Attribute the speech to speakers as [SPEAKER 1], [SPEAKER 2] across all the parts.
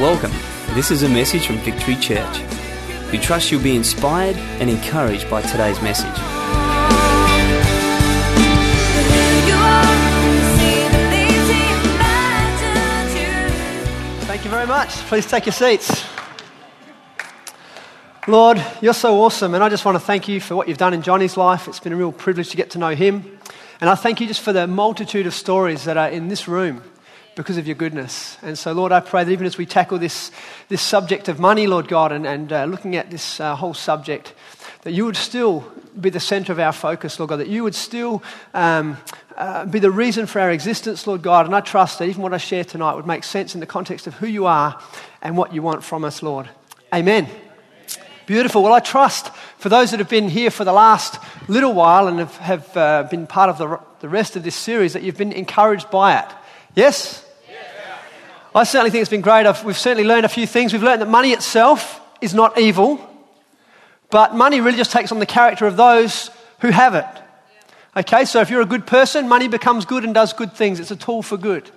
[SPEAKER 1] Welcome. This is a message from Victory Church. We trust you'll be inspired and encouraged by today's message.
[SPEAKER 2] Thank you very much. Please take your seats. Lord, you're so awesome, and I just want to thank you for what you've done in Johnny's life. It's been a real privilege to get to know him. And I thank you just for the multitude of stories that are in this room because of your goodness. And so, Lord, I pray that even as we tackle this, this subject of money, Lord God, and, and uh, looking at this uh, whole subject, that you would still be the center of our focus, Lord God, that you would still um, uh, be the reason for our existence, Lord God. And I trust that even what I share tonight would make sense in the context of who you are and what you want from us, Lord. Amen. Beautiful. Well, I trust for those that have been here for the last little while and have, have uh, been part of the, the rest of this series that you've been encouraged by it. Yes? I certainly think it's been great. I've, we've certainly learned a few things. We've learned that money itself is not evil, but money really just takes on the character of those who have it. Okay, so if you're a good person, money becomes good and does good things. It's a tool for good.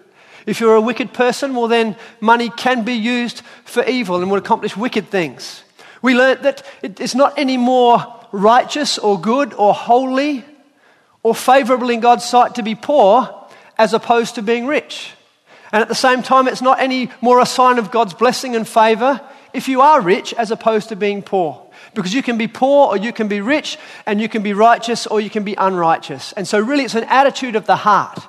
[SPEAKER 2] If you're a wicked person, well, then money can be used for evil and will accomplish wicked things. We learned that it's not any more righteous or good or holy or favorable in God's sight to be poor as opposed to being rich. And at the same time, it's not any more a sign of God's blessing and favor if you are rich as opposed to being poor. Because you can be poor or you can be rich, and you can be righteous or you can be unrighteous. And so, really, it's an attitude of the heart.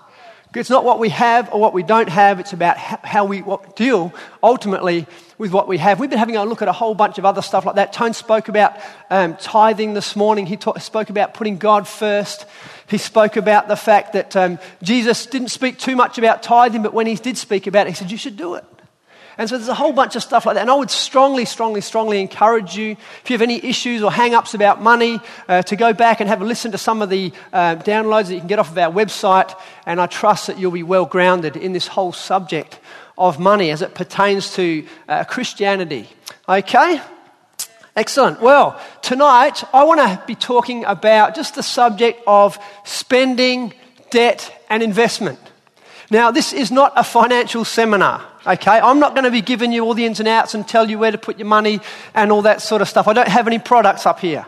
[SPEAKER 2] It's not what we have or what we don't have, it's about how we deal ultimately with what we have. We've been having a look at a whole bunch of other stuff like that. Tony spoke about um, tithing this morning, he ta- spoke about putting God first. He spoke about the fact that um, Jesus didn't speak too much about tithing, but when he did speak about it, he said, You should do it. And so there's a whole bunch of stuff like that. And I would strongly, strongly, strongly encourage you, if you have any issues or hang ups about money, uh, to go back and have a listen to some of the uh, downloads that you can get off of our website. And I trust that you'll be well grounded in this whole subject of money as it pertains to uh, Christianity. Okay? Excellent. Well, tonight I want to be talking about just the subject of spending, debt, and investment. Now, this is not a financial seminar, okay? I'm not going to be giving you all the ins and outs and tell you where to put your money and all that sort of stuff. I don't have any products up here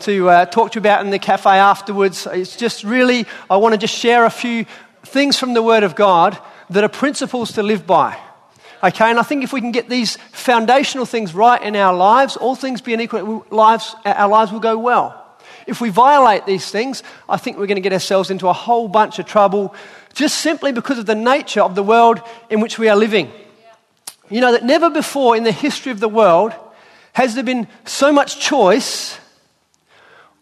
[SPEAKER 2] to uh, talk to you about in the cafe afterwards. It's just really, I want to just share a few things from the Word of God that are principles to live by. Okay, and I think if we can get these foundational things right in our lives, all things being equal, lives, our lives will go well. If we violate these things, I think we're going to get ourselves into a whole bunch of trouble just simply because of the nature of the world in which we are living. You know that never before in the history of the world has there been so much choice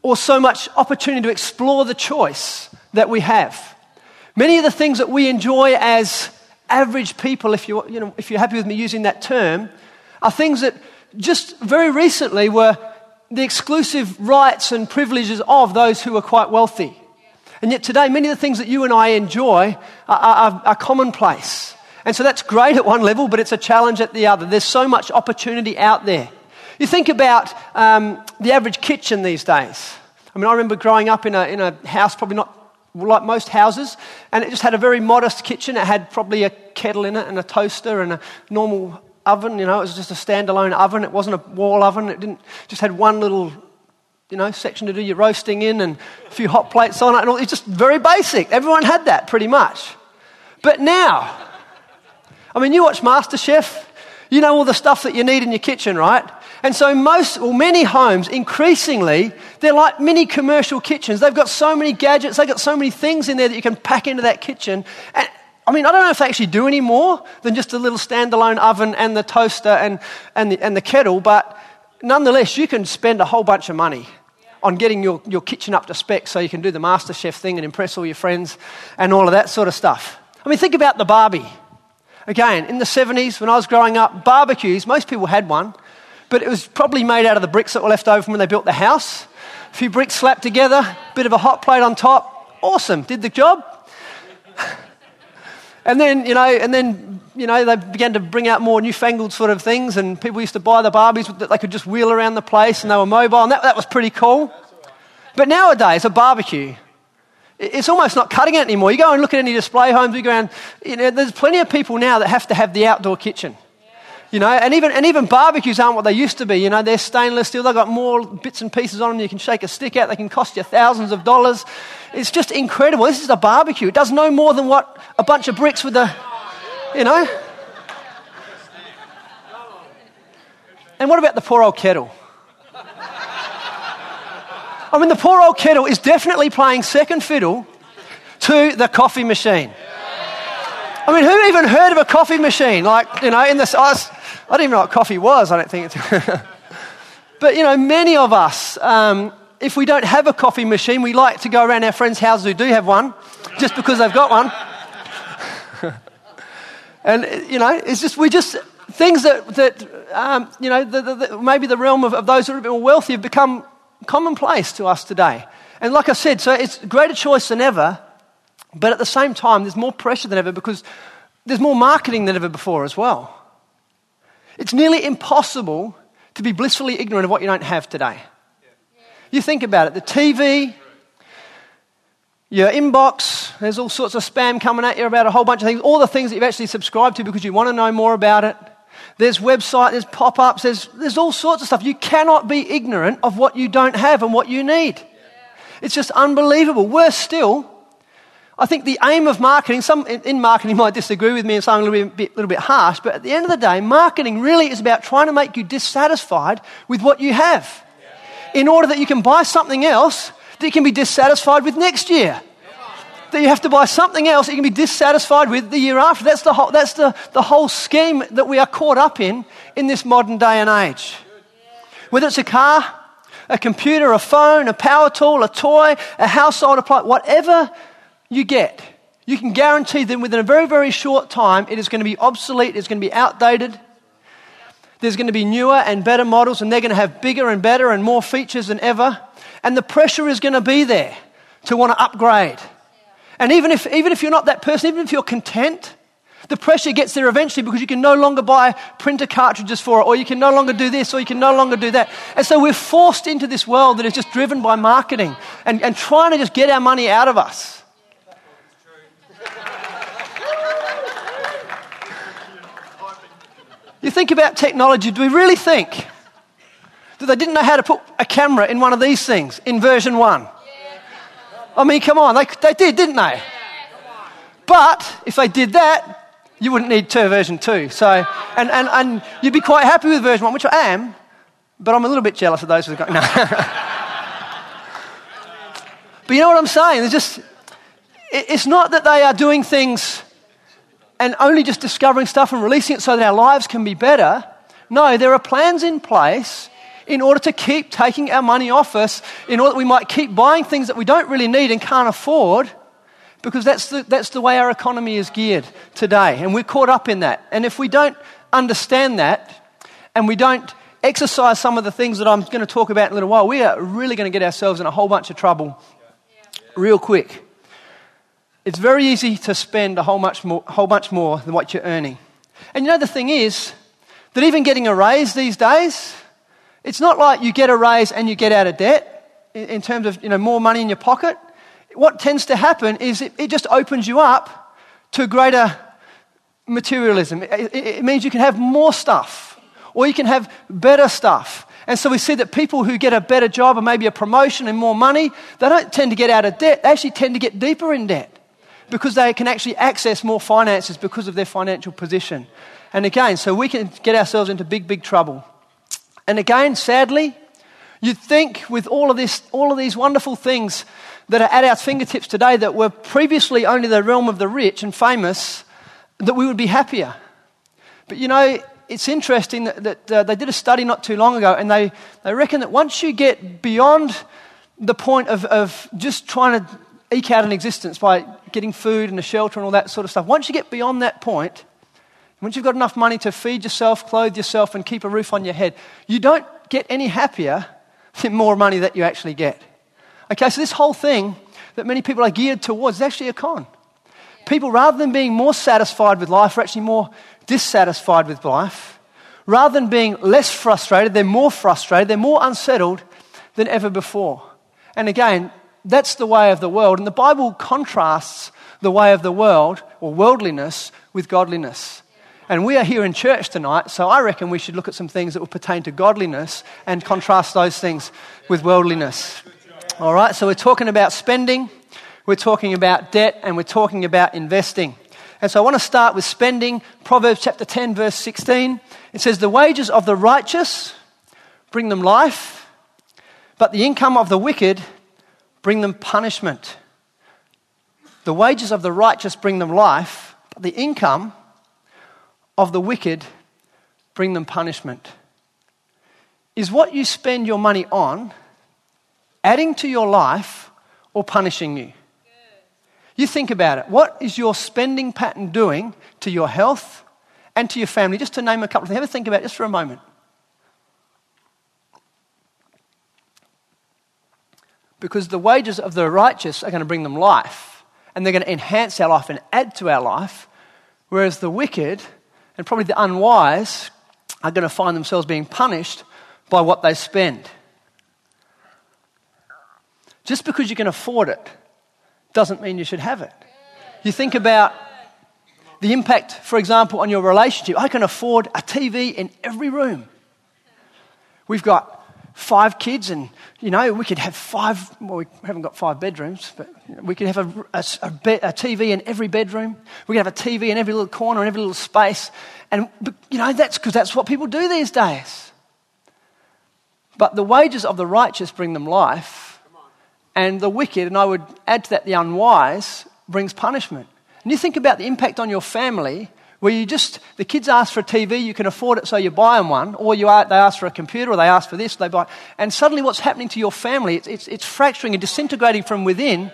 [SPEAKER 2] or so much opportunity to explore the choice that we have. Many of the things that we enjoy as average people, if, you, you know, if you're happy with me using that term, are things that just very recently were the exclusive rights and privileges of those who are quite wealthy. And yet today, many of the things that you and I enjoy are, are, are, commonplace. And so that's great at one level, but it's a challenge at the other. There's so much opportunity out there. You think about um, the average kitchen these days. I mean, I remember growing up in a, in a house, probably not like most houses, and it just had a very modest kitchen. It had probably a kettle in it and a toaster and a normal oven. You know, it was just a standalone oven. It wasn't a wall oven. It didn't just had one little, you know, section to do your roasting in and a few hot plates on it. And all. It's just very basic. Everyone had that pretty much. But now, I mean, you watch MasterChef. You know all the stuff that you need in your kitchen, right? And so most, or many homes, increasingly, they're like mini commercial kitchens. They've got so many gadgets, they've got so many things in there that you can pack into that kitchen. And I mean, I don't know if they actually do any more than just a little standalone oven and the toaster and, and, the, and the kettle, but nonetheless, you can spend a whole bunch of money on getting your, your kitchen up to spec so you can do the MasterChef thing and impress all your friends and all of that sort of stuff. I mean, think about the Barbie. Again, in the 70s, when I was growing up, barbecues, most people had one but it was probably made out of the bricks that were left over from when they built the house. A few bricks slapped together, a bit of a hot plate on top. Awesome, did the job. and then, you know, and then, you know, they began to bring out more newfangled sort of things, and people used to buy the Barbies that they could just wheel around the place, and they were mobile, and that, that was pretty cool. But nowadays, a barbecue, it's almost not cutting it anymore. You go and look at any display homes, you go around, you know, there's plenty of people now that have to have the outdoor kitchen. You know, and even, and even barbecues aren't what they used to be. You know, they're stainless steel. They've got more bits and pieces on them. You can shake a stick out. They can cost you thousands of dollars. It's just incredible. This is a barbecue. It does no more than what a bunch of bricks with a, you know. And what about the poor old kettle? I mean, the poor old kettle is definitely playing second fiddle to the coffee machine. I mean, who even heard of a coffee machine? Like, you know, in this, I, was, I didn't even know what coffee was, I don't think. It's, but, you know, many of us, um, if we don't have a coffee machine, we like to go around our friends' houses who do have one, just because they've got one. and, you know, it's just, we just, things that, that um, you know, the, the, the, maybe the realm of, of those who are a bit more wealthy have become commonplace to us today. And like I said, so it's greater choice than ever, but at the same time, there's more pressure than ever because there's more marketing than ever before as well. It's nearly impossible to be blissfully ignorant of what you don't have today. You think about it the TV, your inbox, there's all sorts of spam coming at you about a whole bunch of things, all the things that you've actually subscribed to because you want to know more about it. There's website, there's pop-ups, there's, there's all sorts of stuff. You cannot be ignorant of what you don't have and what you need. It's just unbelievable. Worse still, I think the aim of marketing, some in marketing might disagree with me and say I'm a little bit, little bit harsh, but at the end of the day, marketing really is about trying to make you dissatisfied with what you have in order that you can buy something else that you can be dissatisfied with next year that you have to buy something else that you can be dissatisfied with the year after. That's the whole, that's the, the whole scheme that we are caught up in in this modern day and age. Whether it's a car, a computer, a phone, a power tool, a toy, a household appliance, whatever you get, you can guarantee that within a very, very short time it is going to be obsolete, it's going to be outdated. There's going to be newer and better models, and they're going to have bigger and better and more features than ever. And the pressure is going to be there to want to upgrade. And even if, even if you're not that person, even if you're content, the pressure gets there eventually because you can no longer buy printer cartridges for it, or you can no longer do this, or you can no longer do that. And so we're forced into this world that is just driven by marketing and, and trying to just get our money out of us. You think about technology, do we really think that they didn't know how to put a camera in one of these things in version one? I mean, come on, they, they did, didn't they? But if they did that, you wouldn't need two version two. So, and, and, and you'd be quite happy with version one, which I am, but I'm a little bit jealous of those who've got. No. but you know what I'm saying? It's just, it's not that they are doing things and only just discovering stuff and releasing it so that our lives can be better. No, there are plans in place in order to keep taking our money off us, in order that we might keep buying things that we don't really need and can't afford, because that's the, that's the way our economy is geared today. And we're caught up in that. And if we don't understand that, and we don't exercise some of the things that I'm going to talk about in a little while, we are really going to get ourselves in a whole bunch of trouble real quick. It's very easy to spend a whole much more, whole bunch more than what you're earning. And you know, the thing is that even getting a raise these days, it's not like you get a raise and you get out of debt in terms of you know, more money in your pocket. What tends to happen is it, it just opens you up to greater materialism. It, it, it means you can have more stuff or you can have better stuff. And so we see that people who get a better job or maybe a promotion and more money, they don't tend to get out of debt. They actually tend to get deeper in debt because they can actually access more finances because of their financial position. And again, so we can get ourselves into big, big trouble. And again, sadly, you'd think with all of, this, all of these wonderful things that are at our fingertips today that were previously only the realm of the rich and famous, that we would be happier. But you know, it's interesting that, that uh, they did a study not too long ago, and they, they reckon that once you get beyond the point of, of just trying to eke out an existence by getting food and a shelter and all that sort of stuff, once you get beyond that point, once you've got enough money to feed yourself, clothe yourself, and keep a roof on your head, you don't get any happier the more money that you actually get. Okay, so this whole thing that many people are geared towards is actually a con. People, rather than being more satisfied with life, are actually more dissatisfied with life. Rather than being less frustrated, they're more frustrated, they're more unsettled than ever before. And again, that's the way of the world. And the Bible contrasts the way of the world, or worldliness, with godliness. And we are here in church tonight, so I reckon we should look at some things that will pertain to godliness and contrast those things with worldliness. All right, so we're talking about spending, we're talking about debt, and we're talking about investing. And so I want to start with spending. Proverbs chapter 10, verse 16. It says, The wages of the righteous bring them life, but the income of the wicked bring them punishment. The wages of the righteous bring them life, but the income of the wicked bring them punishment. Is what you spend your money on adding to your life or punishing you? You think about it. What is your spending pattern doing to your health and to your family? Just to name a couple of things. Have a think about it just for a moment. Because the wages of the righteous are going to bring them life, and they're going to enhance our life and add to our life, whereas the wicked and probably the unwise are going to find themselves being punished by what they spend. Just because you can afford it doesn't mean you should have it. You think about the impact, for example, on your relationship. I can afford a TV in every room. We've got five kids, and you know, we could have five, well, we haven't got five bedrooms, but we could have a, a, a, be, a TV in every bedroom. We could have a TV in every little corner, in every little space. And, you know, that's because that's what people do these days. But the wages of the righteous bring them life, and the wicked, and I would add to that the unwise, brings punishment. And you think about the impact on your family where you just, the kids ask for a TV, you can afford it, so you buy them one, or you are, they ask for a computer, or they ask for this, they buy. And suddenly, what's happening to your family? It's, it's, it's fracturing and disintegrating from within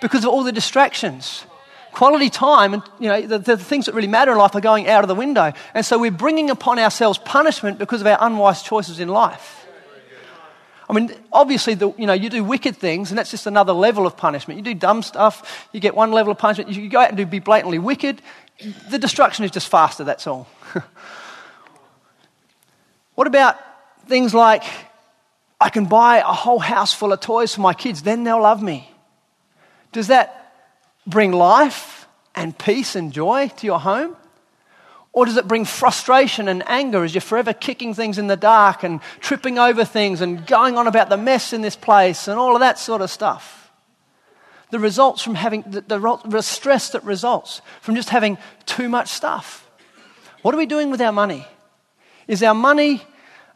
[SPEAKER 2] because of all the distractions. Quality time and you know the, the things that really matter in life are going out of the window, and so we're bringing upon ourselves punishment because of our unwise choices in life. I mean, obviously, the, you know, you do wicked things, and that's just another level of punishment. You do dumb stuff, you get one level of punishment. You go out and do, be blatantly wicked, the destruction is just faster, that's all. what about things like I can buy a whole house full of toys for my kids, then they'll love me? Does that bring life and peace and joy to your home? Or does it bring frustration and anger as you're forever kicking things in the dark and tripping over things and going on about the mess in this place and all of that sort of stuff? The results from having the, the, stress that results from just having too much stuff. What are we doing with our money? Is our money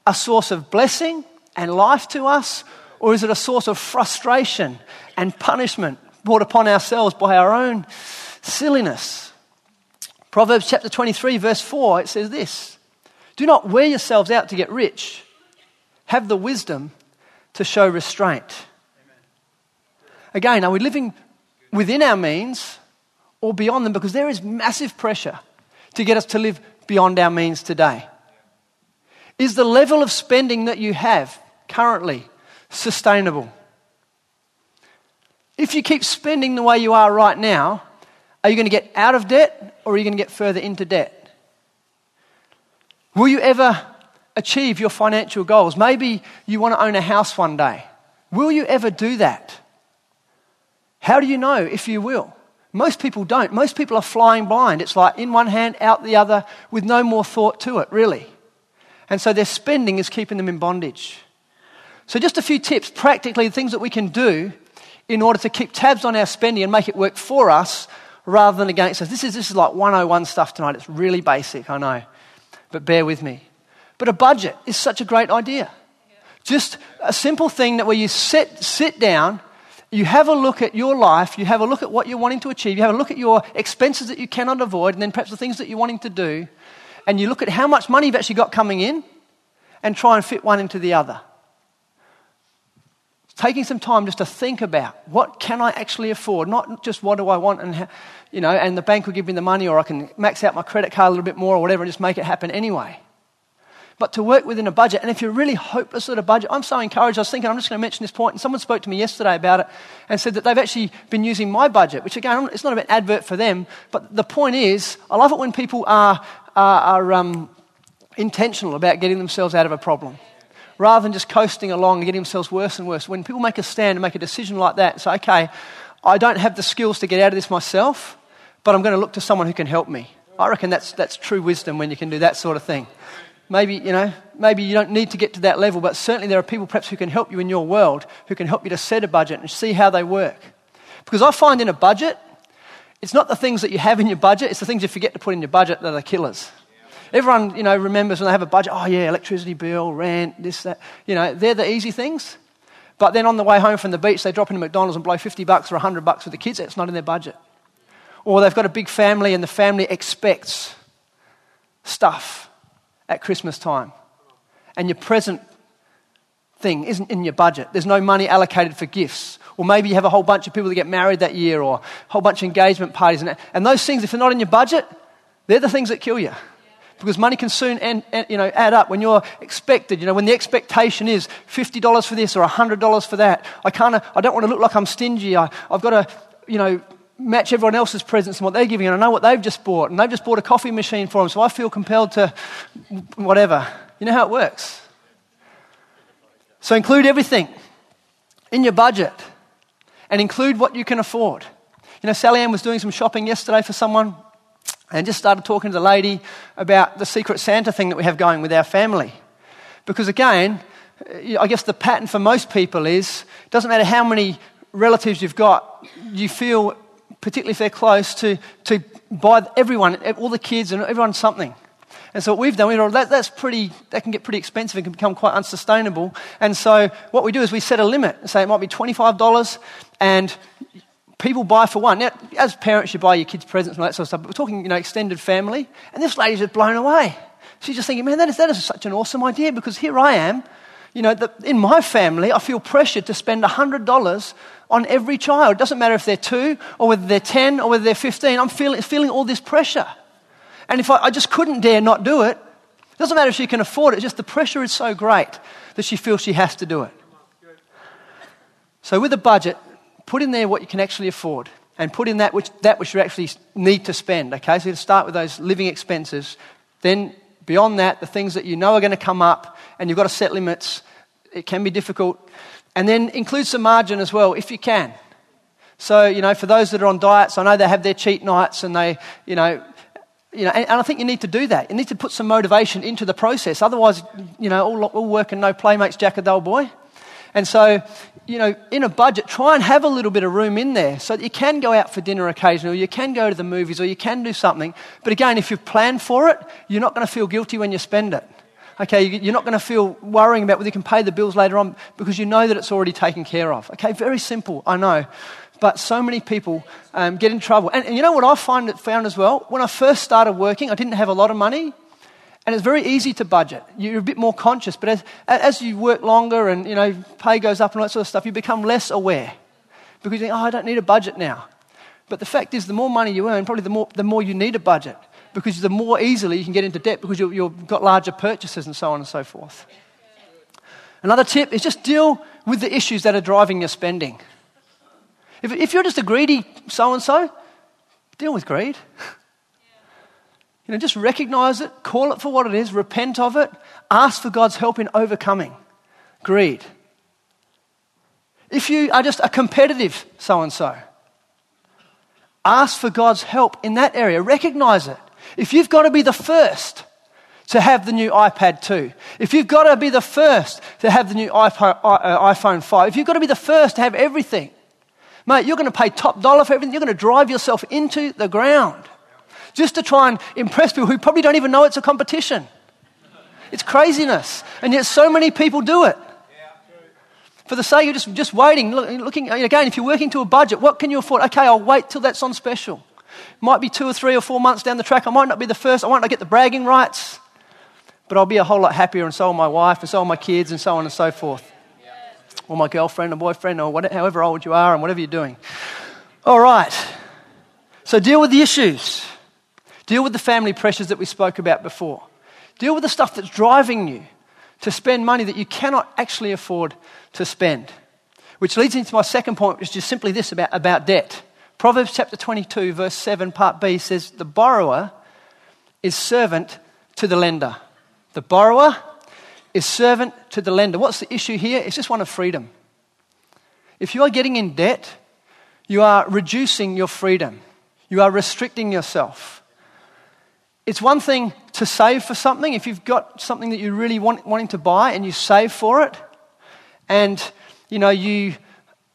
[SPEAKER 2] a source of blessing and life to us, or is it a source of frustration and punishment brought upon ourselves by our own silliness? Proverbs chapter 23, verse 4, it says this Do not wear yourselves out to get rich, have the wisdom to show restraint. Again, are we living within our means or beyond them? Because there is massive pressure to get us to live beyond our means today. Is the level of spending that you have currently sustainable? If you keep spending the way you are right now, are you going to get out of debt or are you going to get further into debt? Will you ever achieve your financial goals? Maybe you want to own a house one day. Will you ever do that? How do you know if you will? Most people don't. Most people are flying blind. It's like in one hand, out the other, with no more thought to it, really. And so their spending is keeping them in bondage. So, just a few tips, practically, things that we can do in order to keep tabs on our spending and make it work for us rather than against us. This is, this is like 101 stuff tonight. It's really basic, I know. But bear with me. But a budget is such a great idea. Just a simple thing that where you sit, sit down you have a look at your life, you have a look at what you're wanting to achieve, you have a look at your expenses that you cannot avoid, and then perhaps the things that you're wanting to do, and you look at how much money you've actually got coming in and try and fit one into the other. Taking some time just to think about what can I actually afford, not just what do I want and, you know, and the bank will give me the money or I can max out my credit card a little bit more or whatever and just make it happen anyway but to work within a budget. And if you're really hopeless at a budget, I'm so encouraged. I was thinking, I'm just going to mention this point, and someone spoke to me yesterday about it and said that they've actually been using my budget, which again, it's not an advert for them, but the point is, I love it when people are, are, are um, intentional about getting themselves out of a problem rather than just coasting along and getting themselves worse and worse. When people make a stand and make a decision like that, say, okay, I don't have the skills to get out of this myself, but I'm going to look to someone who can help me. I reckon that's, that's true wisdom when you can do that sort of thing. Maybe, you know, maybe you don't need to get to that level, but certainly there are people perhaps who can help you in your world who can help you to set a budget and see how they work. Because I find in a budget, it's not the things that you have in your budget, it's the things you forget to put in your budget that are killers. Everyone, you know, remembers when they have a budget, oh yeah, electricity bill, rent, this, that. You know, they're the easy things. But then on the way home from the beach, they drop into McDonald's and blow 50 bucks or 100 bucks for the kids. It's not in their budget. Or they've got a big family and the family expects stuff at Christmas time. And your present thing isn't in your budget. There's no money allocated for gifts. Or maybe you have a whole bunch of people that get married that year or a whole bunch of engagement parties. And, and those things, if they're not in your budget, they're the things that kill you. Because money can soon and, you know, add up when you're expected. You know, when the expectation is $50 for this or $100 for that. I, kind of, I don't want to look like I'm stingy. I, I've got to, you know, match everyone else's presents and what they're giving, and I know what they've just bought, and they've just bought a coffee machine for them, so I feel compelled to whatever. You know how it works. So include everything in your budget and include what you can afford. You know, Sally Ann was doing some shopping yesterday for someone and just started talking to the lady about the Secret Santa thing that we have going with our family. Because again, I guess the pattern for most people is it doesn't matter how many relatives you've got, you feel particularly if they're close, to, to buy everyone, all the kids and everyone something. And so what we've done, we that, that's pretty, that can get pretty expensive and can become quite unsustainable. And so what we do is we set a limit and say it might be $25 and people buy for one. Now, as parents, you buy your kids presents and all that sort of stuff, but we're talking, you know, extended family. And this lady's just blown away. She's just thinking, man, that is, that is such an awesome idea because here I am, you know, the, in my family, I feel pressured to spend $100 on every child. It doesn't matter if they're two or whether they're 10 or whether they're 15. I'm feeling, feeling all this pressure. And if I, I just couldn't dare not do it, it doesn't matter if she can afford it, just the pressure is so great that she feels she has to do it. So, with a budget, put in there what you can actually afford and put in that which, that which you actually need to spend. Okay, so you start with those living expenses. Then, beyond that, the things that you know are going to come up and you've got to set limits. It can be difficult. And then include some margin as well, if you can. So, you know, for those that are on diets, I know they have their cheat nights and they, you know, you know, and, I think you need to do that. You need to put some motivation into the process. Otherwise, you know, all, all work and no play makes Jack a dull boy. And so, you know, in a budget, try and have a little bit of room in there so that you can go out for dinner occasionally, or you can go to the movies, or you can do something. But again, if you've planned for it, you're not going to feel guilty when you spend it. Okay, you're not going to feel worrying about whether you can pay the bills later on because you know that it's already taken care of. Okay, very simple, I know. But so many people um, get in trouble. And, and, you know what I find, found as well? When I first started working, I didn't have a lot of money. And it's very easy to budget. You're a bit more conscious. But as, as you work longer and, you know, pay goes up and all that sort of stuff, you become less aware. Because you think, oh, I don't need a budget now. But the fact is, the more money you earn, probably the more, the more you need a budget because the more easily you can get into debt because you, you've got larger purchases and so on and so forth. Another tip is just deal with the issues that are driving your spending. If, if you're just a greedy so and so, deal with greed. You know, just recognize it, call it for what it is, repent of it, ask for God's help in overcoming greed. If you are just a competitive so and so, ask for God's help in that area. Recognize it. If you've got to be the first to have the new iPad 2, if you've got to be the first to have the new iPhone, uh, 5, if you've got to be the first to have everything, mate, you're going to pay top dollar for everything. You're going to drive yourself into the ground just to try and impress people who probably don't even know it's a competition. It's craziness. And yet, so many people do it. For the sake of just, just waiting, looking, again, if you're working to a budget, what can you afford? Okay, I'll wait till that's on special. Might be two or three or four months down the track. I might not be the first. I might not get the bragging rights. But I'll be a whole lot happier, and so will my wife, and so will my kids, and so on and so forth. Or my girlfriend or boyfriend, or whatever, however old you are, and whatever you're doing. All right. So deal with the issues. Deal with the family pressures that we spoke about before. Deal with the stuff that's driving you to spend money that you cannot actually afford to spend. Which leads into my second point, which is simply this about, about debt. Proverbs chapter 22, verse 7, part B says, The borrower is servant to the lender. The borrower is servant to the lender. What's the issue here? It's just one of freedom. If you are getting in debt, you are reducing your freedom, you are restricting yourself. it's one thing to save for something. If you've got something that you really want wanting to buy and you save for it, and you know you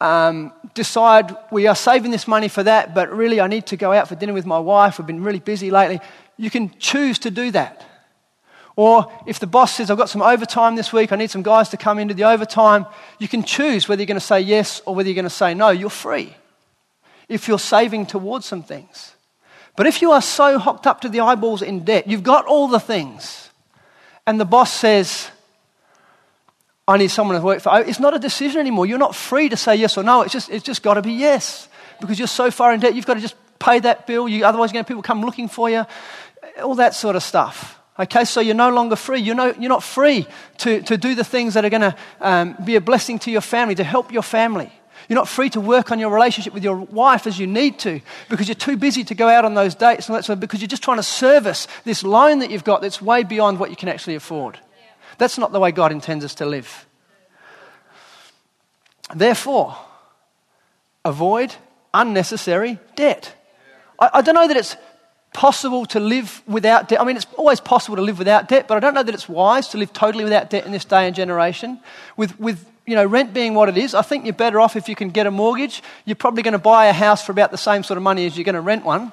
[SPEAKER 2] um, decide we are saving this money for that, but really I need to go out for dinner with my wife. We've been really busy lately. You can choose to do that. Or if the boss says, I've got some overtime this week, I need some guys to come into the overtime, you can choose whether you're going to say yes or whether you're going to say no. You're free if you're saving towards some things. But if you are so hooked up to the eyeballs in debt, you've got all the things, and the boss says, I need someone to work for. It's not a decision anymore. You're not free to say yes or no. It's just, it's just got to be yes. Because you're so far in debt, you've got to just pay that bill. You, otherwise, you're going to people come looking for you. All that sort of stuff. Okay, so you're no longer free. You're, no, you're not free to, to do the things that are going to um, be a blessing to your family, to help your family. You're not free to work on your relationship with your wife as you need to because you're too busy to go out on those dates and that's because you're just trying to service this loan that you've got that's way beyond what you can actually afford. That's not the way God intends us to live. Therefore, avoid unnecessary debt. I, I, don't know that it's possible to live without debt. I mean, it's always possible to live without debt, but I don't know that it's wise to live totally without debt in this day and generation. With, with you know, rent being what it is, I think you're better off if you can get a mortgage. You're probably going to buy a house for about the same sort of money as you're going to rent one.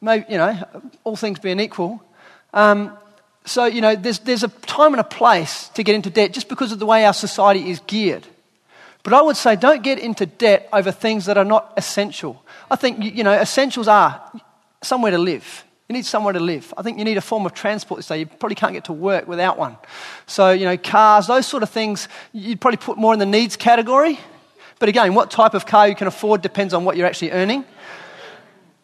[SPEAKER 2] Maybe, you know, all things being equal. Um, so, you know, there's, there's a time and a place to get into debt just because of the way our society is geared. But I would say don't get into debt over things that are not essential. I think, you know, essentials are somewhere to live. You need somewhere to live. I think you need a form of transport this day. You probably can't get to work without one. So, you know, cars, those sort of things, you'd probably put more in the needs category. But again, what type of car you can afford depends on what you're actually earning.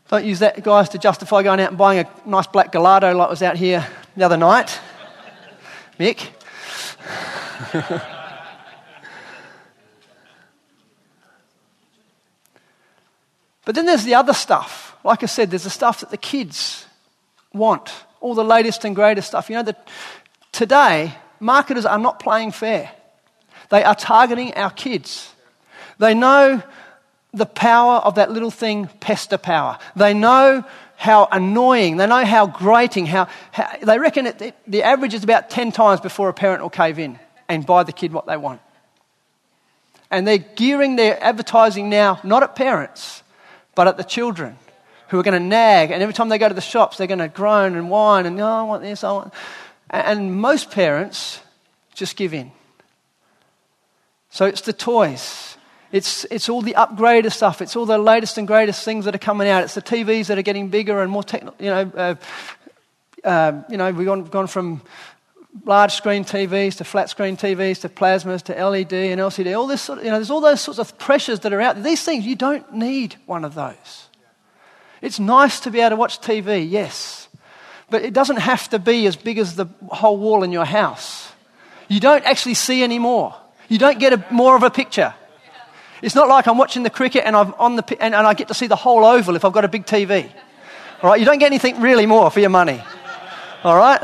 [SPEAKER 2] Don't use that, guys, to justify going out and buying a nice black Gallardo like was out here the other night. Mick. But then there's the other stuff. Like I said, there's the stuff that the kids want, all the latest and greatest stuff. You know, that today, marketers are not playing fair. They are targeting our kids. They know the power of that little thing, pester power. They know how annoying, they know how grating, how, how they reckon it, the average is about 10 times before a parent will cave in and buy the kid what they want. And they're gearing their advertising now not at parents, but at the children who are going to nag. And every time they go to the shops, they're going to groan and whine and, oh, I want this, I want. And most parents just give in. So it's the toys. It's, it's all the upgraded stuff. It's all the latest and greatest things that are coming out. It's the TVs that are getting bigger and more technical. You know, uh, uh, you know we've gone, gone from large screen TVs to flat screen TVs to plasmas to LED and LCD. All this sort of, you know, there's all those sorts of pressures that are out there. These things, you don't need one of those. It's nice to be able to watch TV, yes, but it doesn't have to be as big as the whole wall in your house. You don't actually see any more. You don't get a, more of a picture. It's not like I'm watching the cricket and, I'm on the, and, and I get to see the whole oval if I've got a big TV. All right, you don't get anything really more for your money. All right?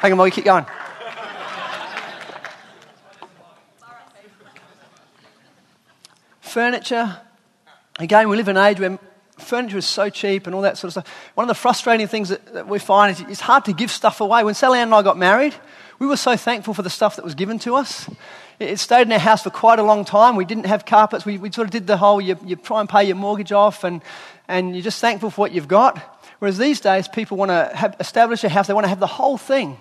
[SPEAKER 2] Hang on, Molly, keep going. furniture. Again, we live in an age where furniture is so cheap and all that sort of stuff. One of the frustrating things that, that we find is it's hard to give stuff away. When Sally Ann and I got married, we were so thankful for the stuff that was given to us. It, it stayed in our house for quite a long time. We didn't have carpets. We, we sort of did the whole you, you try and pay your mortgage off and, and you're just thankful for what you've got. Whereas these days, people want to establish a house, they want to have the whole thing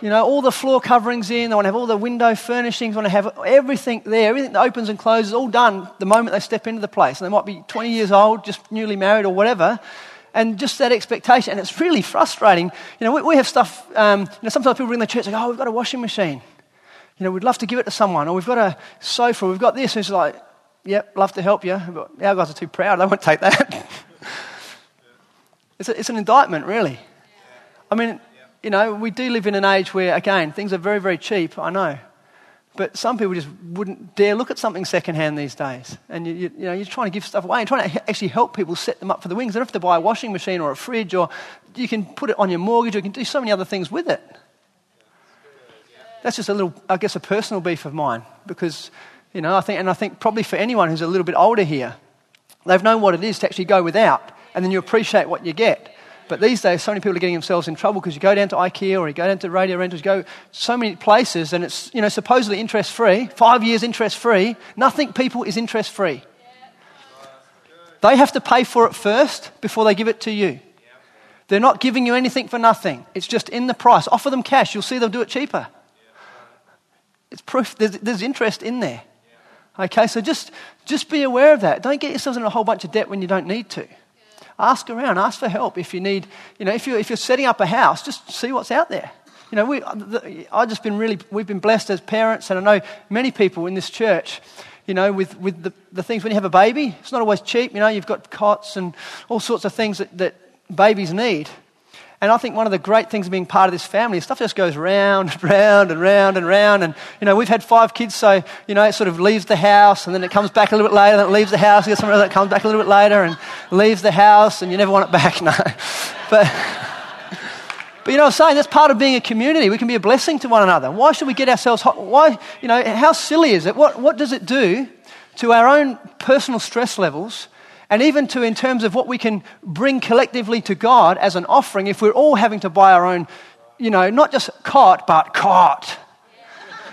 [SPEAKER 2] you know, all the floor coverings in, they want to have all the window furnishings, they want to have everything there, everything that opens and closes, all done the moment they step into the place. And they might be 20 years old, just newly married or whatever. And just that expectation, and it's really frustrating. You know, we, we have stuff, um, you know, sometimes people bring the church, like, oh, we've got a washing machine. You know, we'd love to give it to someone, or we've got a sofa, we've got this. And it's like, yep, love to help you, but our guys are too proud, they won't take that. it's, a, it's an indictment, really. I mean, you know, we do live in an age where, again, things are very, very cheap, I know. But some people just wouldn't dare look at something secondhand these days. And you, you, you, know, you're trying to give stuff away and trying to actually help people set them up for the wings. They don't have to buy a washing machine or a fridge, or you can put it on your mortgage, or you can do so many other things with it. That's just a little, I guess, a personal beef of mine because, you know, I think, and I think probably for anyone who's a little bit older here, they've known what it is to actually go without and then you appreciate what you get. But these days, so many people are getting themselves in trouble because you go down to IKEA or you go down to Radio Rentals, go so many places and it's, you know, supposedly interest free, five years interest free. Nothing, people, is interest free. They have to pay for it first before they give it to you. They're not giving you anything for nothing. It's just in the price. Offer them cash. You'll see they'll do it cheaper. It's proof there's, there's interest in there. Okay, so just, just be aware of that. Don't get yourselves in a whole bunch of debt when you don't need to. Ask around, ask for help if you need, you know, if, you're, if you're setting up a house, just see what's out there. You know, we, I've just been really, we've been blessed as parents, and I know many people in this church, you know, with, with the, the things when you have a baby, it's not always cheap. You know, you've got cots and all sorts of things that, that babies need. And I think one of the great things of being part of this family is stuff just goes round and round and round and round. And, you know, we've had five kids, so, you know, it sort of leaves the house and then it comes back a little bit later, then it leaves the house, you get somewhere that comes back a little bit later and leaves the house and you never want it back. No. But, but you know I'm saying? That's part of being a community. We can be a blessing to one another. Why should we get ourselves hot? Why, you know, how silly is it? What, what does it do to our own personal stress levels and even to in terms of what we can bring collectively to God as an offering if we're all having to buy our own, you know, not just cot, but cot.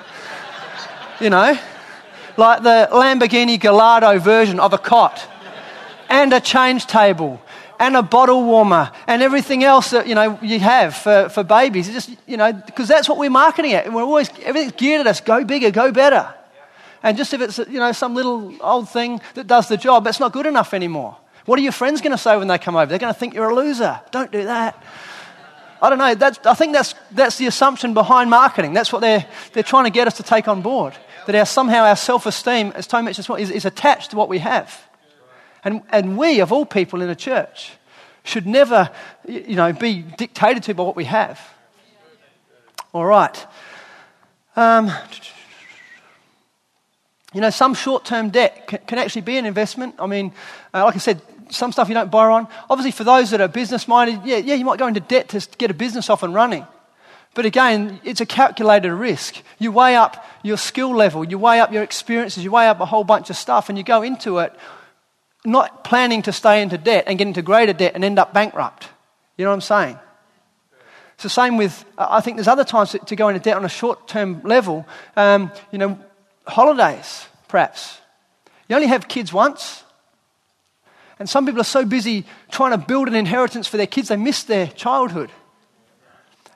[SPEAKER 2] you know? Like the Lamborghini Gallardo version of a cot, and a change table, and a bottle warmer, and everything else that, you know, you have for, for babies. It's just, you know, because that's what we're marketing at. And we're always, everything's geared at us go bigger, go better. And just if it's, you know, some little old thing that does the job, it's not good enough anymore. What are your friends going to say when they come over? They're going to think you're a loser. Don't do that. I don't know. That's, I think that's, that's the assumption behind marketing. That's what they're, they're trying to get us to take on board. That our, somehow our self esteem, as Tony mentioned, is, is attached to what we have. And, and we, of all people in a church, should never you know, be dictated to by what we have. All right. Um, you know, some short term debt can, actually be an investment. I mean, uh, like I said, some stuff you don't borrow on. Obviously, for those that are business minded, yeah, yeah, you might go into debt to get a business off and running. But again, it's a calculated risk. You weigh up your skill level, you weigh up your experiences, you weigh up a whole bunch of stuff, and you go into it not planning to stay into debt and get into greater debt and end up bankrupt. You know what I'm saying? It's the same with, I think there's other times to go into debt on a short term level. Um, you know, holidays, perhaps. You only have kids once. And some people are so busy trying to build an inheritance for their kids, they miss their childhood.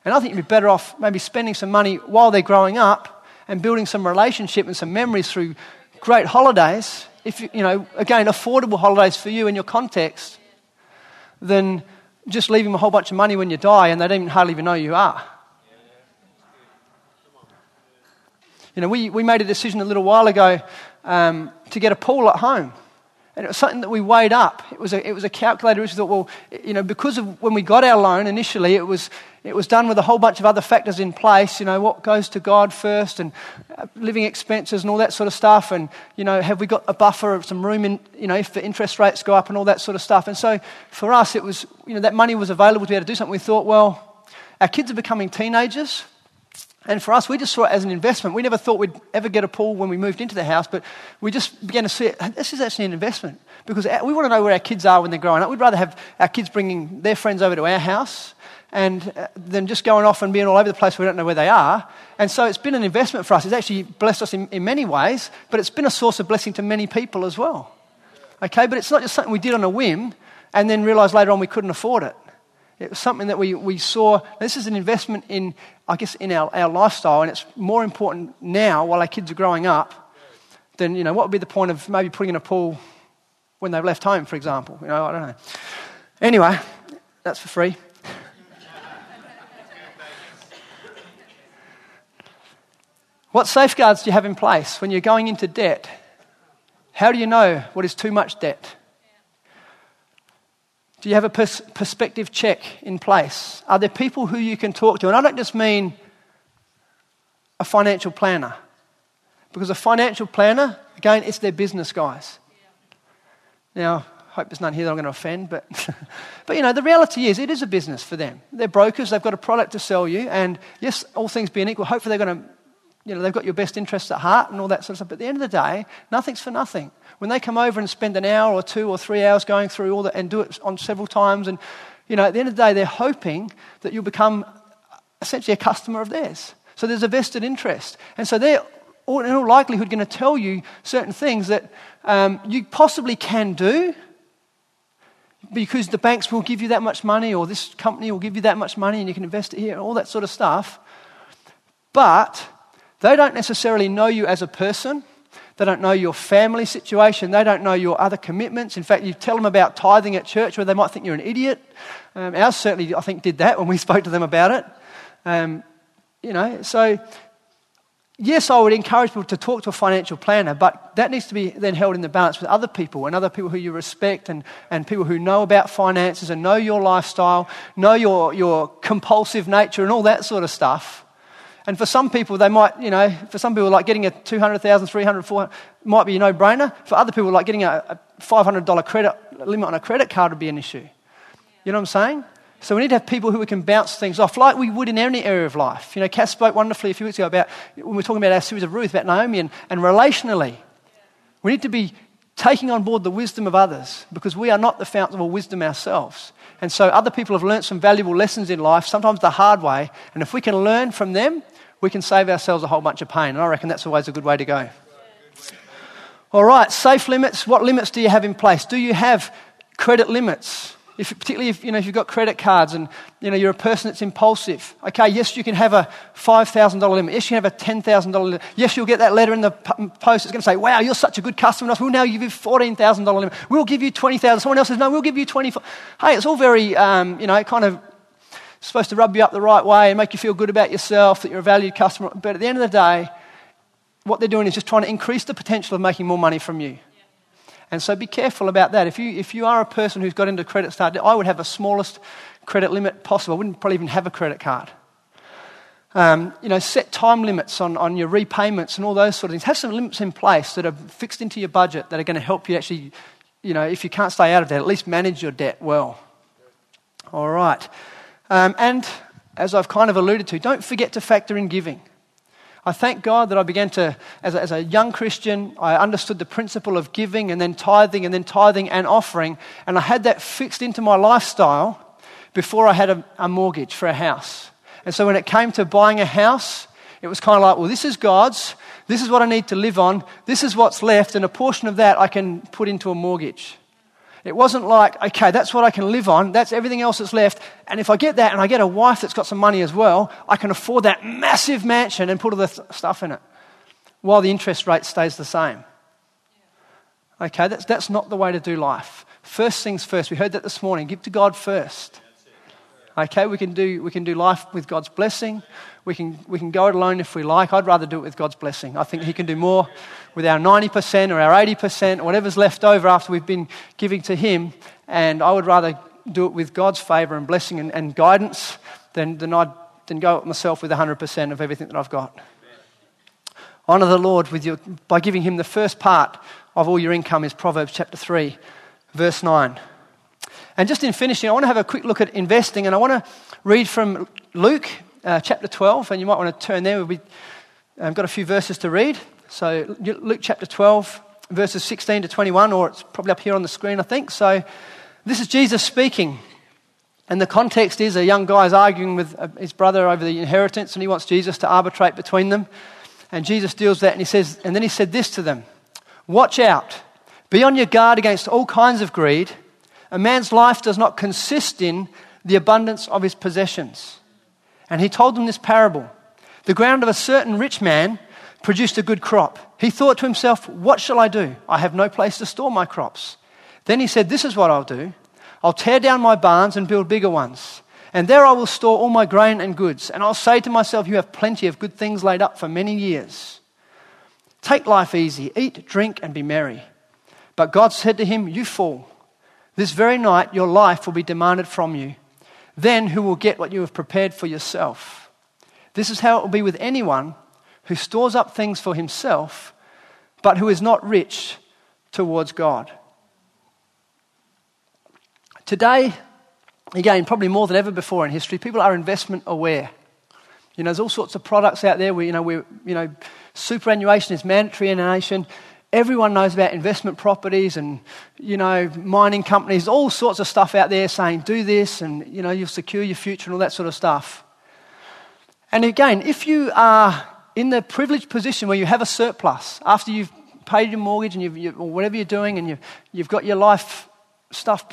[SPEAKER 2] And I think you'd be better off maybe spending some money while they're growing up and building some relationship and some memories through great holidays. If you, you know, again, affordable holidays for you in your context, than just leaving a whole bunch of money when you die and they don't even hardly even know you are. You know, we, we made a decision a little while ago um, to get a pool at home. And it was something that we weighed up. It was a, it was a calculator. We thought, well, you know, because of when we got our loan initially, it was, it was done with a whole bunch of other factors in place. You know, what goes to God first and uh, living expenses and all that sort of stuff. And, you know, have we got a buffer of some room in, you know, if the interest rates go up and all that sort of stuff. And so for us, it was, you know, that money was available to be able to do something. We thought, well, our kids are becoming teenagers. And for us, we just saw it as an investment. We never thought we'd ever get a pool when we moved into the house, but we just began to see it. This is actually an investment because we want to know where our kids are when they're growing up. We'd rather have our kids bringing their friends over to our house and uh, than just going off and being all over the place we don't know where they are. And so it's been an investment for us. It's actually blessed us in, in many ways, but it's been a source of blessing to many people as well. Okay, but it's not just something we did on a whim and then realized later on we couldn't afford it. It was something that we, we saw. This is an investment in, I guess, in our, our lifestyle, and it's more important now while our kids are growing up than, you know, what would be the point of maybe putting in a pool when they've left home, for example? You know, I don't know. Anyway, that's for free. what safeguards do you have in place when you're going into debt? How do you know what is too much debt? Do you have a pers- perspective check in place? Are there people who you can talk to? And I don't just mean a financial planner, because a financial planner, again, it's their business guys. Now, I hope there's none here that I'm going to offend, but, but you know, the reality is it is a business for them. They're brokers, they've got a product to sell you, and yes, all things being equal, hopefully they're going to you know, they've got your best interests at heart and all that sort of stuff. But at the end of the day, nothing's for nothing. When they come over and spend an hour or two or three hours going through all that and do it on several times, and, you know, at the end of the day, they're hoping that you'll become essentially a customer of theirs. So there's a vested interest. And so they're in all likelihood going to tell you certain things that um, you possibly can do because the banks will give you that much money or this company will give you that much money and you can invest it here and all that sort of stuff. But they don't necessarily know you as a person. They don't know your family situation. They don't know your other commitments. In fact, you tell them about tithing at church where they might think you're an idiot. Um, ours certainly, I think, did that when we spoke to them about it. Um, you know, so yes, I would encourage people to talk to a financial planner, but that needs to be then held in the balance with other people and other people who you respect and, and people who know about finances and know your lifestyle, know your, your compulsive nature and all that sort of stuff. And for some people, they might, you know, for some people, like getting a 200,000, 300, 400 might be a no brainer. For other people, like getting a, a $500 credit limit on a credit card would be an issue. You know what I'm saying? So we need to have people who we can bounce things off, like we would in any area of life. You know, Cass spoke wonderfully a few weeks ago about when we were talking about our series of Ruth, about Naomi, and, and relationally. We need to be taking on board the wisdom of others because we are not the fountain of all wisdom ourselves. And so other people have learned some valuable lessons in life, sometimes the hard way. And if we can learn from them, we can save ourselves a whole bunch of pain. And I reckon that's always a good way to go. All right, safe limits. What limits do you have in place? Do you have credit limits? if, particularly if, you know, if you've got credit cards and you know, you're a person that's impulsive. Okay, yes, you can have a $5,000 limit. Yes, you can have a $10,000 limit. Yes, you'll get that letter in the post. It's going to say, wow, you're such a good customer. We'll now give you $14,000 limit. We'll give you 20,000. Someone else says, no, we'll give you 24 Hey, it's all very, um, you know, kind of supposed to rub you up the right way and make you feel good about yourself, that you're a valued customer. But at the end of the day, what they're doing is just trying to increase the potential of making more money from you. And so be careful about that. If you, if you are a person who's got into credit start, I would have the smallest credit limit possible. I wouldn't probably even have a credit card. Um, you know, set time limits on, on your repayments and all those sort of things. Have some limits in place that are fixed into your budget that are going to help you actually, you know, if you can't stay out of debt, at least manage your debt well. All right. Um, and as I've kind of alluded to, don't forget to factor in giving. I thank God that I began to, as a, as a young Christian, I understood the principle of giving and then tithing and then tithing and offering. And I had that fixed into my lifestyle before I had a, a mortgage for a house. And so when it came to buying a house, it was kind of like, well, this is God's. This is what I need to live on. This is what's left. And a portion of that I can put into a mortgage. It wasn't like, okay, that's what I can live on, that's everything else that's left, and if I get that and I get a wife that's got some money as well, I can afford that massive mansion and put all the th- stuff in it while the interest rate stays the same. Okay, that's, that's not the way to do life. First things first. We heard that this morning. Give to God first. Okay, we can do, we can do life with God's blessing. We can, we can go it alone if we like. I'd rather do it with God's blessing. I think He can do more with our 90% or our 80% or whatever's left over after we've been giving to Him. And I would rather do it with God's favor and blessing and, and guidance than, than, I'd, than go myself with 100% of everything that I've got. Honor the Lord with your, by giving Him the first part of all your income, is Proverbs chapter 3, verse 9. And just in finishing, I want to have a quick look at investing, and I want to read from Luke uh, chapter 12, and you might want to turn there. We've um, got a few verses to read. So, Luke chapter 12, verses 16 to 21, or it's probably up here on the screen, I think. So, this is Jesus speaking. And the context is a young guy is arguing with uh, his brother over the inheritance, and he wants Jesus to arbitrate between them. And Jesus deals with that, and he says, and then he said this to them Watch out, be on your guard against all kinds of greed a man's life does not consist in the abundance of his possessions. And he told them this parable The ground of a certain rich man produced a good crop. He thought to himself, What shall I do? I have no place to store my crops. Then he said, This is what I'll do I'll tear down my barns and build bigger ones. And there I will store all my grain and goods. And I'll say to myself, You have plenty of good things laid up for many years. Take life easy, eat, drink, and be merry. But God said to him, You fool. This very night, your life will be demanded from you. Then, who will get what you have prepared for yourself? This is how it will be with anyone who stores up things for himself, but who is not rich towards God. Today, again, probably more than ever before in history, people are investment aware. You know, there's all sorts of products out there where, you know, we you know, superannuation is mandatory in a nation. Everyone knows about investment properties and, you know, mining companies, all sorts of stuff out there saying, do this and, you know, you'll secure your future and all that sort of stuff. And again, if you are in the privileged position where you have a surplus after you've paid your mortgage and you've, you, or whatever you're doing and you've, you've got your life stuff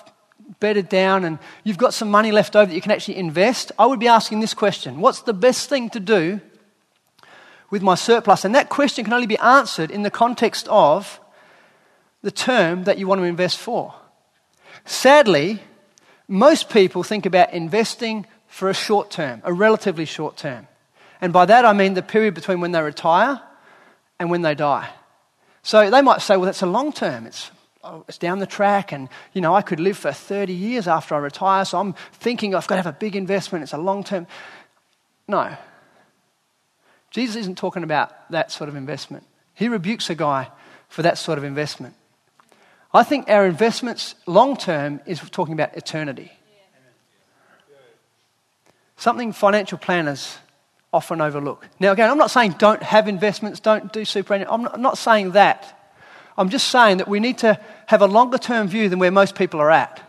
[SPEAKER 2] bedded down and you've got some money left over that you can actually invest, I would be asking this question What's the best thing to do with my surplus? And that question can only be answered in the context of the term that you want to invest for. Sadly, most people think about investing for a short term, a relatively short term. And by that I mean the period between when they retire and when they die. So they might say, well, that's a long term. It's, oh, it's down the track, and you know, I could live for 30 years after I retire, so I'm thinking I've got to have a big investment. It's a long term. No. Jesus isn't talking about that sort of investment. He rebukes a guy for that sort of investment. I think our investments long term is talking about eternity. Something financial planners often overlook. Now, again, I'm not saying don't have investments, don't do superannuation. I'm not saying that. I'm just saying that we need to have a longer term view than where most people are at.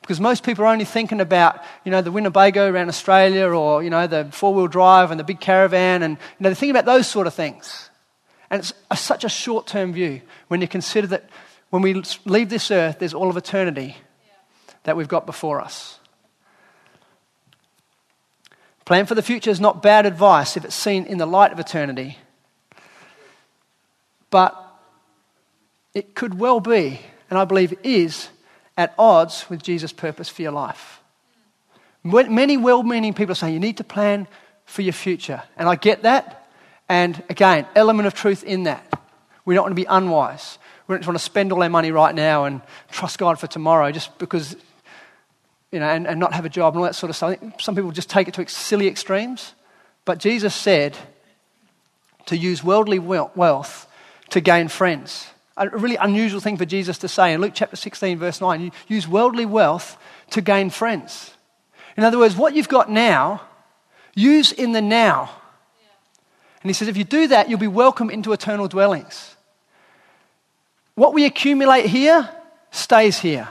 [SPEAKER 2] Because most people are only thinking about, you know, the Winnebago around Australia or, you know, the four wheel drive and the big caravan and, you know, they're thinking about those sort of things. And it's a, such a short term view when you consider that when we leave this earth, there's all of eternity that we've got before us. Plan for the future is not bad advice if it's seen in the light of eternity. But it could well be, and I believe is, at odds with Jesus' purpose for your life. Many well meaning people are saying you need to plan for your future. And I get that. And again, element of truth in that. We don't want to be unwise. We don't want to spend all our money right now and trust God for tomorrow just because you know, and, and not have a job and all that sort of stuff. Some people just take it to silly extremes. But Jesus said to use worldly wealth to gain friends. A really unusual thing for Jesus to say in Luke chapter 16, verse 9. You use worldly wealth to gain friends. In other words, what you've got now, use in the now. And he says, if you do that, you'll be welcome into eternal dwellings. What we accumulate here stays here.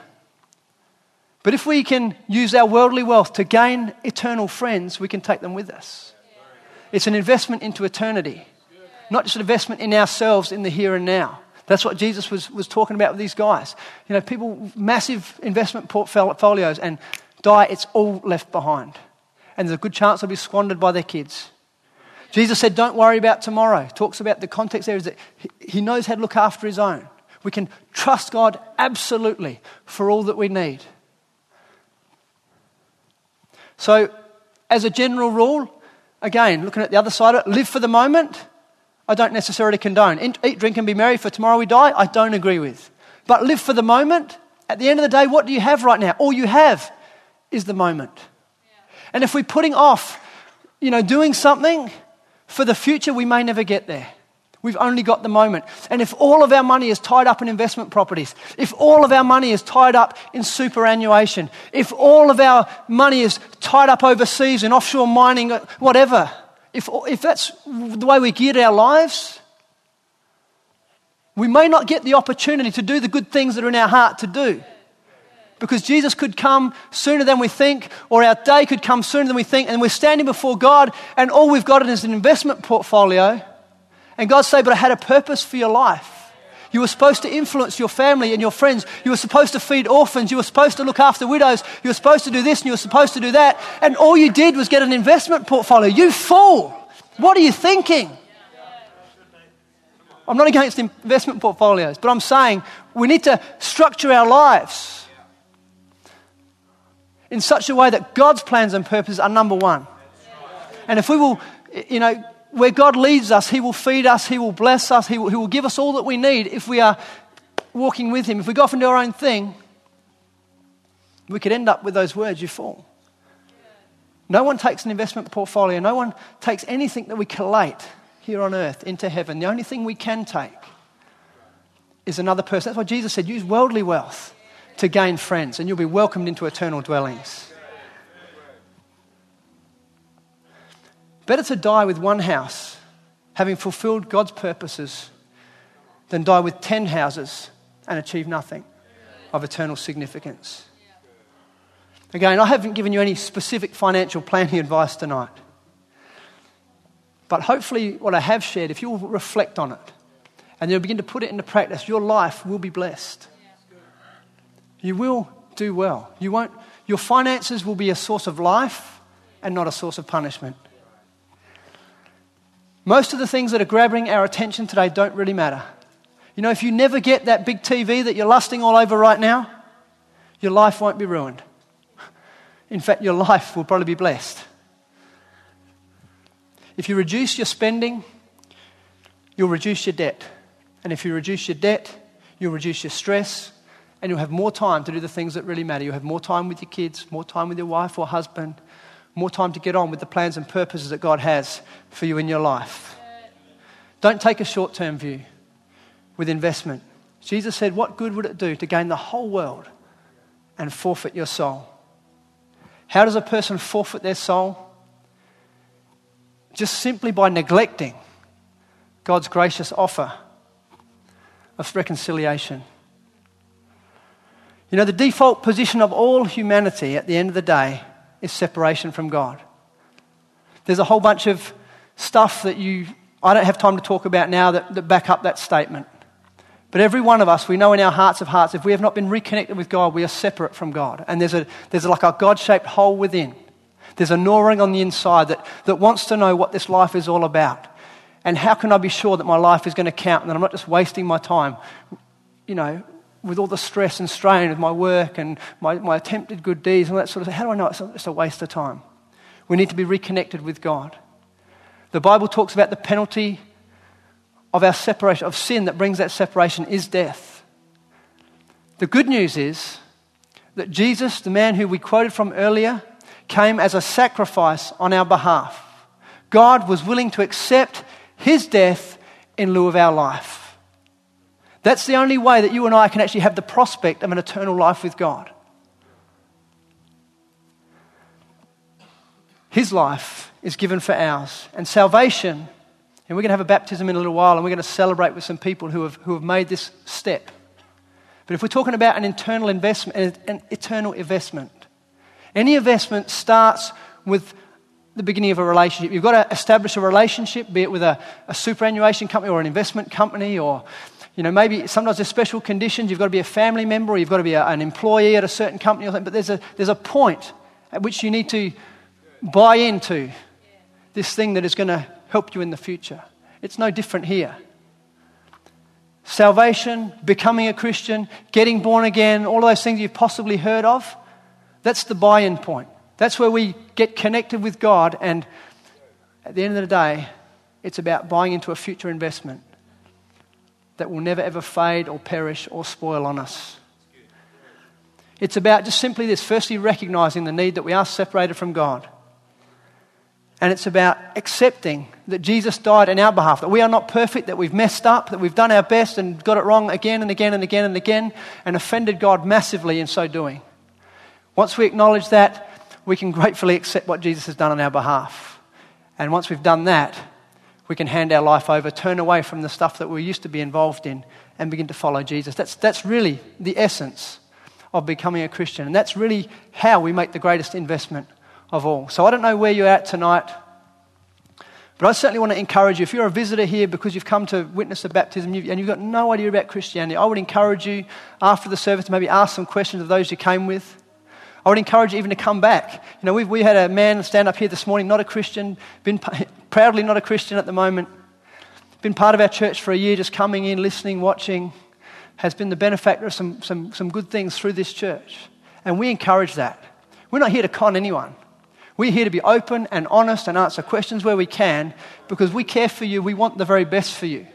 [SPEAKER 2] But if we can use our worldly wealth to gain eternal friends, we can take them with us. It's an investment into eternity, not just an investment in ourselves in the here and now. That's what Jesus was, was talking about with these guys. You know, people, massive investment portfolios, and die, it's all left behind. And there's a good chance they'll be squandered by their kids. Jesus said, Don't worry about tomorrow. Talks about the context there is that he knows how to look after his own. We can trust God absolutely for all that we need. So, as a general rule, again, looking at the other side of it, live for the moment, I don't necessarily condone. Eat, drink, and be merry, for tomorrow we die, I don't agree with. But live for the moment. At the end of the day, what do you have right now? All you have is the moment. And if we're putting off, you know, doing something for the future, we may never get there. We've only got the moment. And if all of our money is tied up in investment properties, if all of our money is tied up in superannuation, if all of our money is tied up overseas in offshore mining, whatever, if, if that's the way we geared our lives, we may not get the opportunity to do the good things that are in our heart to do. Because Jesus could come sooner than we think, or our day could come sooner than we think, and we're standing before God, and all we've got is an investment portfolio and God said, But I had a purpose for your life. You were supposed to influence your family and your friends. You were supposed to feed orphans. You were supposed to look after widows. You were supposed to do this and you were supposed to do that. And all you did was get an investment portfolio. You fool. What are you thinking? I'm not against investment portfolios, but I'm saying we need to structure our lives in such a way that God's plans and purposes are number one. And if we will, you know, where God leads us, He will feed us, He will bless us, He will, he will give us all that we need if we are walking with Him. If we go off and do our own thing, we could end up with those words, you fall. No one takes an investment portfolio, no one takes anything that we collate here on earth into heaven. The only thing we can take is another person. That's why Jesus said, use worldly wealth to gain friends, and you'll be welcomed into eternal dwellings. Better to die with one house, having fulfilled God's purposes, than die with 10 houses and achieve nothing of eternal significance. Again, I haven't given you any specific financial planning advice tonight. But hopefully, what I have shared, if you'll reflect on it and you'll begin to put it into practice, your life will be blessed. You will do well. You won't, your finances will be a source of life and not a source of punishment. Most of the things that are grabbing our attention today don't really matter. You know, if you never get that big TV that you're lusting all over right now, your life won't be ruined. In fact, your life will probably be blessed. If you reduce your spending, you'll reduce your debt. And if you reduce your debt, you'll reduce your stress, and you'll have more time to do the things that really matter. You'll have more time with your kids, more time with your wife or husband, more time to get on with the plans and purposes that God has for you in your life. Don't take a short term view with investment. Jesus said, What good would it do to gain the whole world and forfeit your soul? How does a person forfeit their soul? Just simply by neglecting God's gracious offer of reconciliation. You know, the default position of all humanity at the end of the day is separation from God. There's a whole bunch of stuff that you, I don't have time to talk about now that, that back up that statement. But every one of us, we know in our hearts of hearts, if we have not been reconnected with God, we are separate from God. And there's, a, there's like a God shaped hole within. There's a gnawing on the inside that, that wants to know what this life is all about. And how can I be sure that my life is going to count and that I'm not just wasting my time, you know, with all the stress and strain of my work and my, my attempted good deeds and that sort of thing. How do I know it's a, it's a waste of time? We need to be reconnected with God. The Bible talks about the penalty of our separation, of sin that brings that separation, is death. The good news is that Jesus, the man who we quoted from earlier, came as a sacrifice on our behalf. God was willing to accept his death in lieu of our life. That's the only way that you and I can actually have the prospect of an eternal life with God. His life is given for ours, and salvation and we're going to have a baptism in a little while, and we're going to celebrate with some people who have, who have made this step. But if we're talking about an internal investment, an eternal investment, any investment starts with the beginning of a relationship. You've got to establish a relationship, be it with a, a superannuation company or an investment company, or you know, maybe sometimes there's special conditions. You've got to be a family member, or you've got to be a, an employee at a certain company, or something. But there's a, there's a point at which you need to buy into this thing that is going to help you in the future. It's no different here. Salvation, becoming a Christian, getting born again, all of those things you've possibly heard of, that's the buy in point. That's where we get connected with God, and at the end of the day, it's about buying into a future investment that will never ever fade or perish or spoil on us. It's about just simply this firstly, recognizing the need that we are separated from God. And it's about accepting that Jesus died in our behalf, that we are not perfect, that we've messed up, that we've done our best and got it wrong again and again and again and again, and offended God massively in so doing. Once we acknowledge that, we can gratefully accept what Jesus has done on our behalf. And once we've done that, we can hand our life over, turn away from the stuff that we used to be involved in, and begin to follow Jesus. That's, that's really the essence of becoming a Christian. And that's really how we make the greatest investment of all. So I don't know where you're at tonight, but I certainly want to encourage you. If you're a visitor here because you've come to witness a baptism and you've got no idea about Christianity, I would encourage you after the service to maybe ask some questions of those you came with. I would encourage you even to come back. You know, we've, we had a man stand up here this morning, not a Christian, been proudly not a Christian at the moment, been part of our church for a year, just coming in, listening, watching, has been the benefactor of some, some, some good things through this church. And we encourage that. We're not here to con anyone. We're here to be open and honest and answer questions where we can because we care for you. We want the very best for you.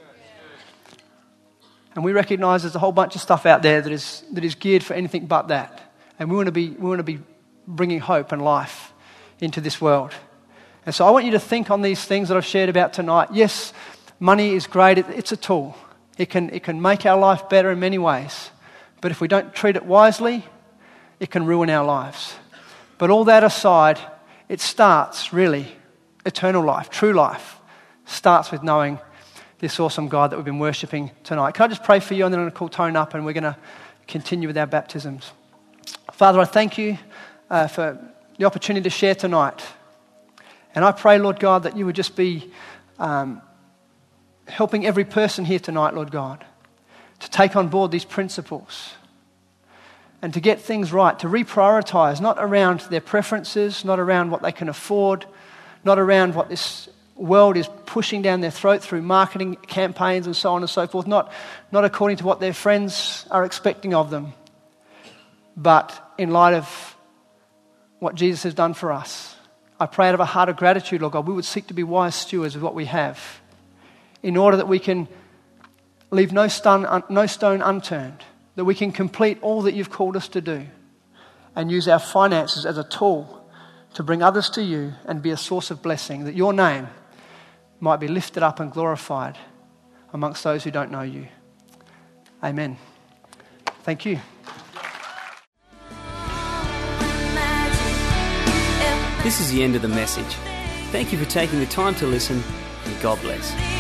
[SPEAKER 2] And we recognize there's a whole bunch of stuff out there that is, that is geared for anything but that. And we want, to be, we want to be bringing hope and life into this world. And so I want you to think on these things that I've shared about tonight. Yes, money is great, it, it's a tool, it can, it can make our life better in many ways. But if we don't treat it wisely, it can ruin our lives. But all that aside, it starts really eternal life, true life, starts with knowing this awesome God that we've been worshipping tonight. Can I just pray for you and then I'm going to call Tone up and we're going to continue with our baptisms. Father, I thank you uh, for the opportunity to share tonight. And I pray, Lord God, that you would just be um, helping every person here tonight, Lord God, to take on board these principles and to get things right, to reprioritize, not around their preferences, not around what they can afford, not around what this world is pushing down their throat through marketing campaigns and so on and so forth, not, not according to what their friends are expecting of them, but in light of what Jesus has done for us. I pray out of a heart of gratitude, Lord God, we would seek to be wise stewards of what we have in order that we can leave no stone, no stone unturned, that we can complete all that you've called us to do and use our finances as a tool to bring others to you and be a source of blessing, that your name might be lifted up and glorified amongst those who don't know you. Amen. Thank you.
[SPEAKER 3] This is the end of the message. Thank you for taking the time to listen, and God bless.